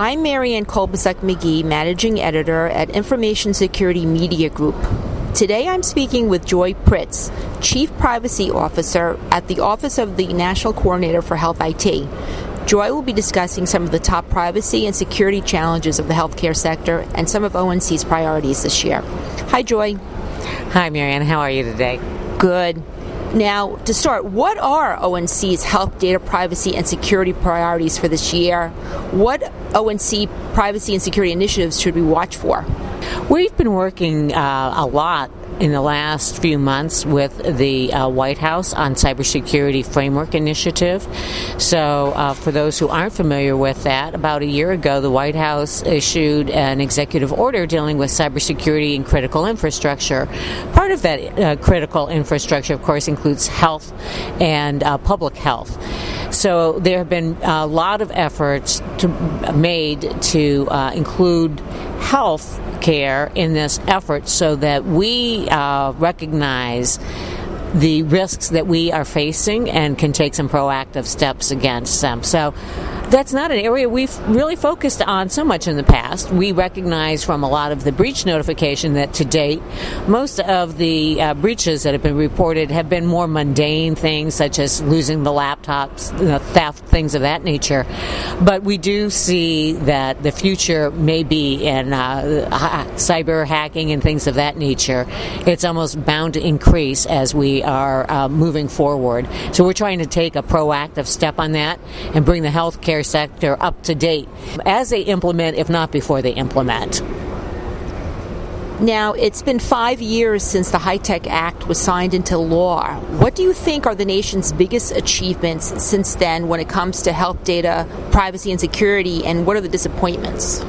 I'm Marianne Kolbasuk McGee, Managing Editor at Information Security Media Group. Today I'm speaking with Joy Pritts, Chief Privacy Officer at the Office of the National Coordinator for Health IT. Joy will be discussing some of the top privacy and security challenges of the healthcare sector and some of ONC's priorities this year. Hi, Joy. Hi, Marianne. How are you today? Good. Now, to start, what are ONC's health data privacy and security priorities for this year? What ONC privacy and security initiatives should we watch for? We've been working uh, a lot in the last few months with the uh, White House on Cybersecurity Framework Initiative. So, uh, for those who aren't familiar with that, about a year ago, the White House issued an executive order dealing with cybersecurity and critical infrastructure. Part of that uh, critical infrastructure, of course, includes health and uh, public health. So there have been a lot of efforts to, made to uh, include health care in this effort so that we uh, recognize the risks that we are facing and can take some proactive steps against them. So that's not an area we've really focused on so much in the past. We recognize from a lot of the breach notification that to date, most of the uh, breaches that have been reported have been more mundane things such as losing the laptops, theft, things of that nature. But we do see that the future may be in uh, cyber hacking and things of that nature. It's almost bound to increase as we are uh, moving forward. So we're trying to take a proactive step on that and bring the healthcare healthcare sector up to date as they implement, if not before they implement. Now, it's been five years since the HITECH Act was signed into law. What do you think are the nation's biggest achievements since then when it comes to health data, privacy, and security, and what are the disappointments?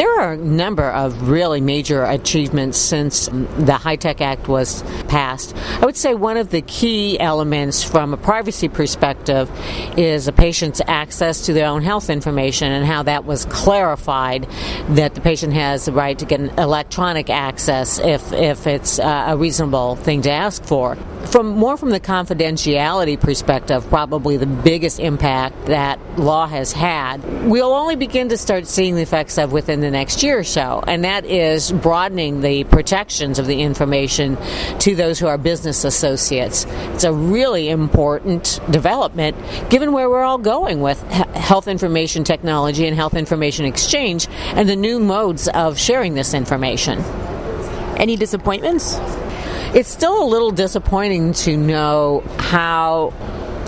There are a number of really major achievements since the HITECH Act was passed. I would say one of the key elements from a privacy perspective is a patient's access to their own health information and how that was clarified that the patient has the right to get electronic access if, if it's uh, a reasonable thing to ask for. From more from the confidentiality perspective, probably the biggest impact that law has had, we'll only begin to start seeing the effects of within the next year or so, and that is broadening the protections of the information to those who are business associates. It's a really important development given where we're all going with health information technology and health information exchange and the new modes of sharing this information. Any disappointments? It's still a little disappointing to know how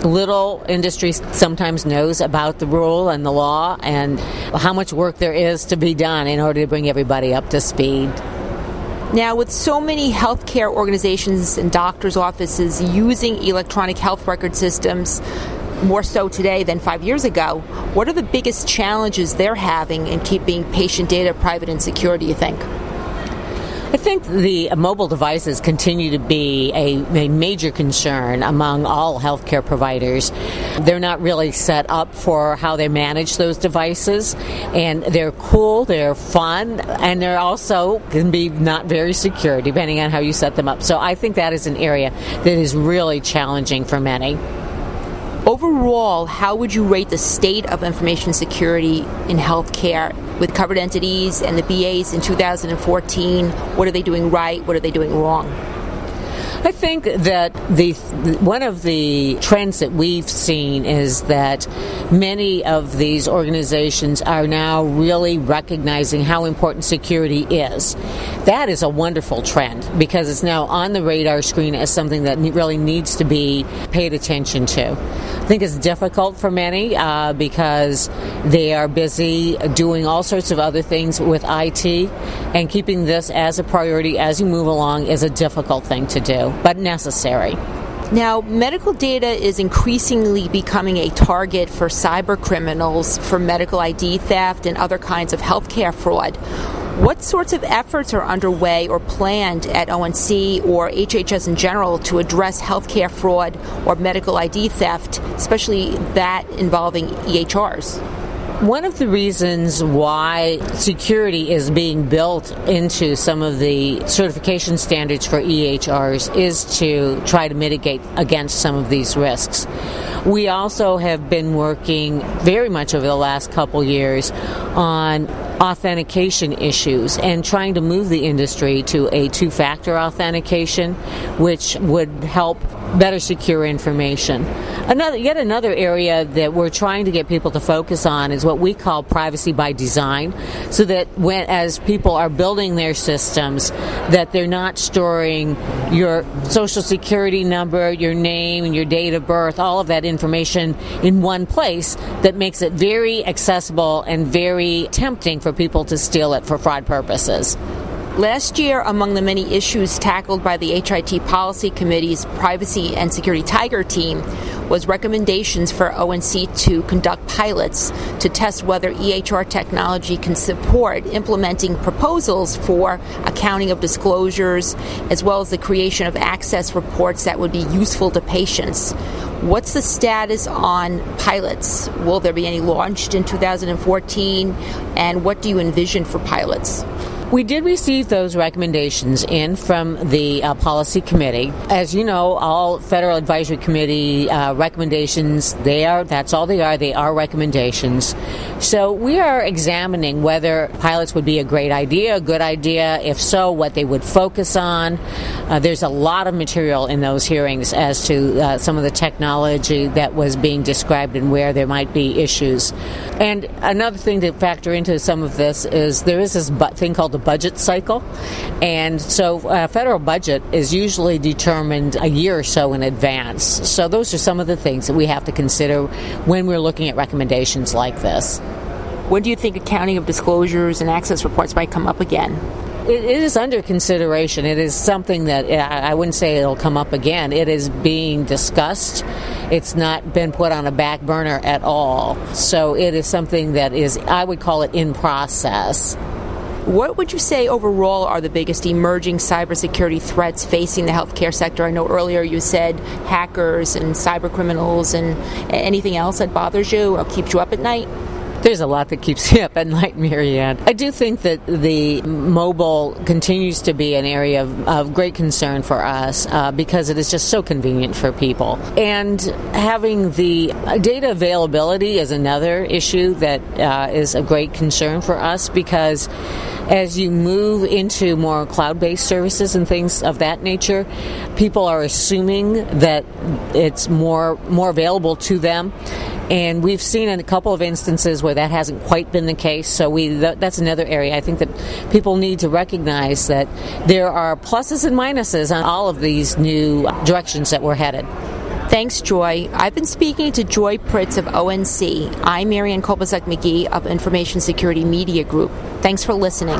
little industry sometimes knows about the rule and the law and how much work there is to be done in order to bring everybody up to speed. Now, with so many healthcare organizations and doctors' offices using electronic health record systems, more so today than five years ago, what are the biggest challenges they're having in keeping patient data private and secure, do you think? I think the mobile devices continue to be a, a, major concern among all healthcare providers. They're not really set up for how they manage those devices, and they're cool, they're fun, and they're also can be not very secure depending on how you set them up. So I think that is an area that is really challenging for many. Overall, how would you rate the state of information security in healthcare with covered entities and the BAs in 2014? What are they doing right? What are they doing wrong? I think that the one of the trends that we've seen is that many of these organizations are now really recognizing how important security is. That is a wonderful trend because it's now on the radar screen as something that really needs to be paid attention to. I think it's difficult for many uh, because they are busy doing all sorts of other things with IT, and keeping this as a priority as you move along is a difficult thing to do but necessary. Now, medical data is increasingly becoming a target for cyber criminals for medical ID theft and other kinds of healthcare fraud. What sorts of efforts are underway or planned at ONC or HHS in general to address healthcare fraud or medical ID theft, especially that involving EHRs? One of the reasons why security is being built into some of the certification standards for EHRs is to try to mitigate against some of these risks. We also have been working very much over the last couple years on authentication issues and trying to move the industry to a two factor authentication, which would help better secure information. Another, yet another area that we're trying to get people to focus on is what we call privacy by design, so that when as people are building their systems, that they're not storing your social security number, your name, and your date of birth, all of that information in one place that makes it very accessible and very tempting for people to steal it for fraud purposes. Last year, among the many issues tackled by the HIT Policy Committee's Privacy and Security Tiger team was recommendations for ONC to conduct pilots to test whether EHR technology can support implementing proposals for accounting of disclosures as well as the creation of access reports that would be useful to patients. What's the status on pilots? Will there be any launched in 2014? And what do you envision for pilots? We did receive those recommendations in from the uh, policy committee. As you know, all federal advisory committee uh, recommendations, they are, that's all they are, they are recommendations. So we are examining whether pilots would be a great idea, a good idea. If so, what they would focus on. Uh, there's a lot of material in those hearings as to uh, some of the technology that was being described and where there might be issues. And another thing to factor into some of this is there is this thing called the budget cycle. And so a uh, federal budget is usually determined a year or so in advance. So those are some of the things that we have to consider when we're looking at recommendations like this. When do you think accounting of disclosures and access reports might come up again? it is under consideration. It is something that I wouldn't say it'll come up again. It is being discussed. It's not been put on a back burner at all. So it is something that is, I would call it in process. What would you say overall are the biggest emerging cybersecurity threats facing the healthcare sector? I know earlier you said hackers and cyber criminals and anything else that bothers you or keeps you up at night? There's a lot that keeps me up at night, Marianne. I do think that the mobile continues to be an area of, of great concern for us uh, because it is just so convenient for people. And having the data availability is another issue that uh, is a great concern for us because as you move into more cloud based services and things of that nature, people are assuming that it's more more available to them. And we've seen in a couple of instances where that hasn't quite been the case. So we that's another area I think that people need to recognize that there are pluses and minuses on all of these new directions that we're headed. Thanks, Joy. I've been speaking to Joy Pritts of ONC. I'm Marianne Kolbasuk McGee of Information Security Media Group. Thanks for listening.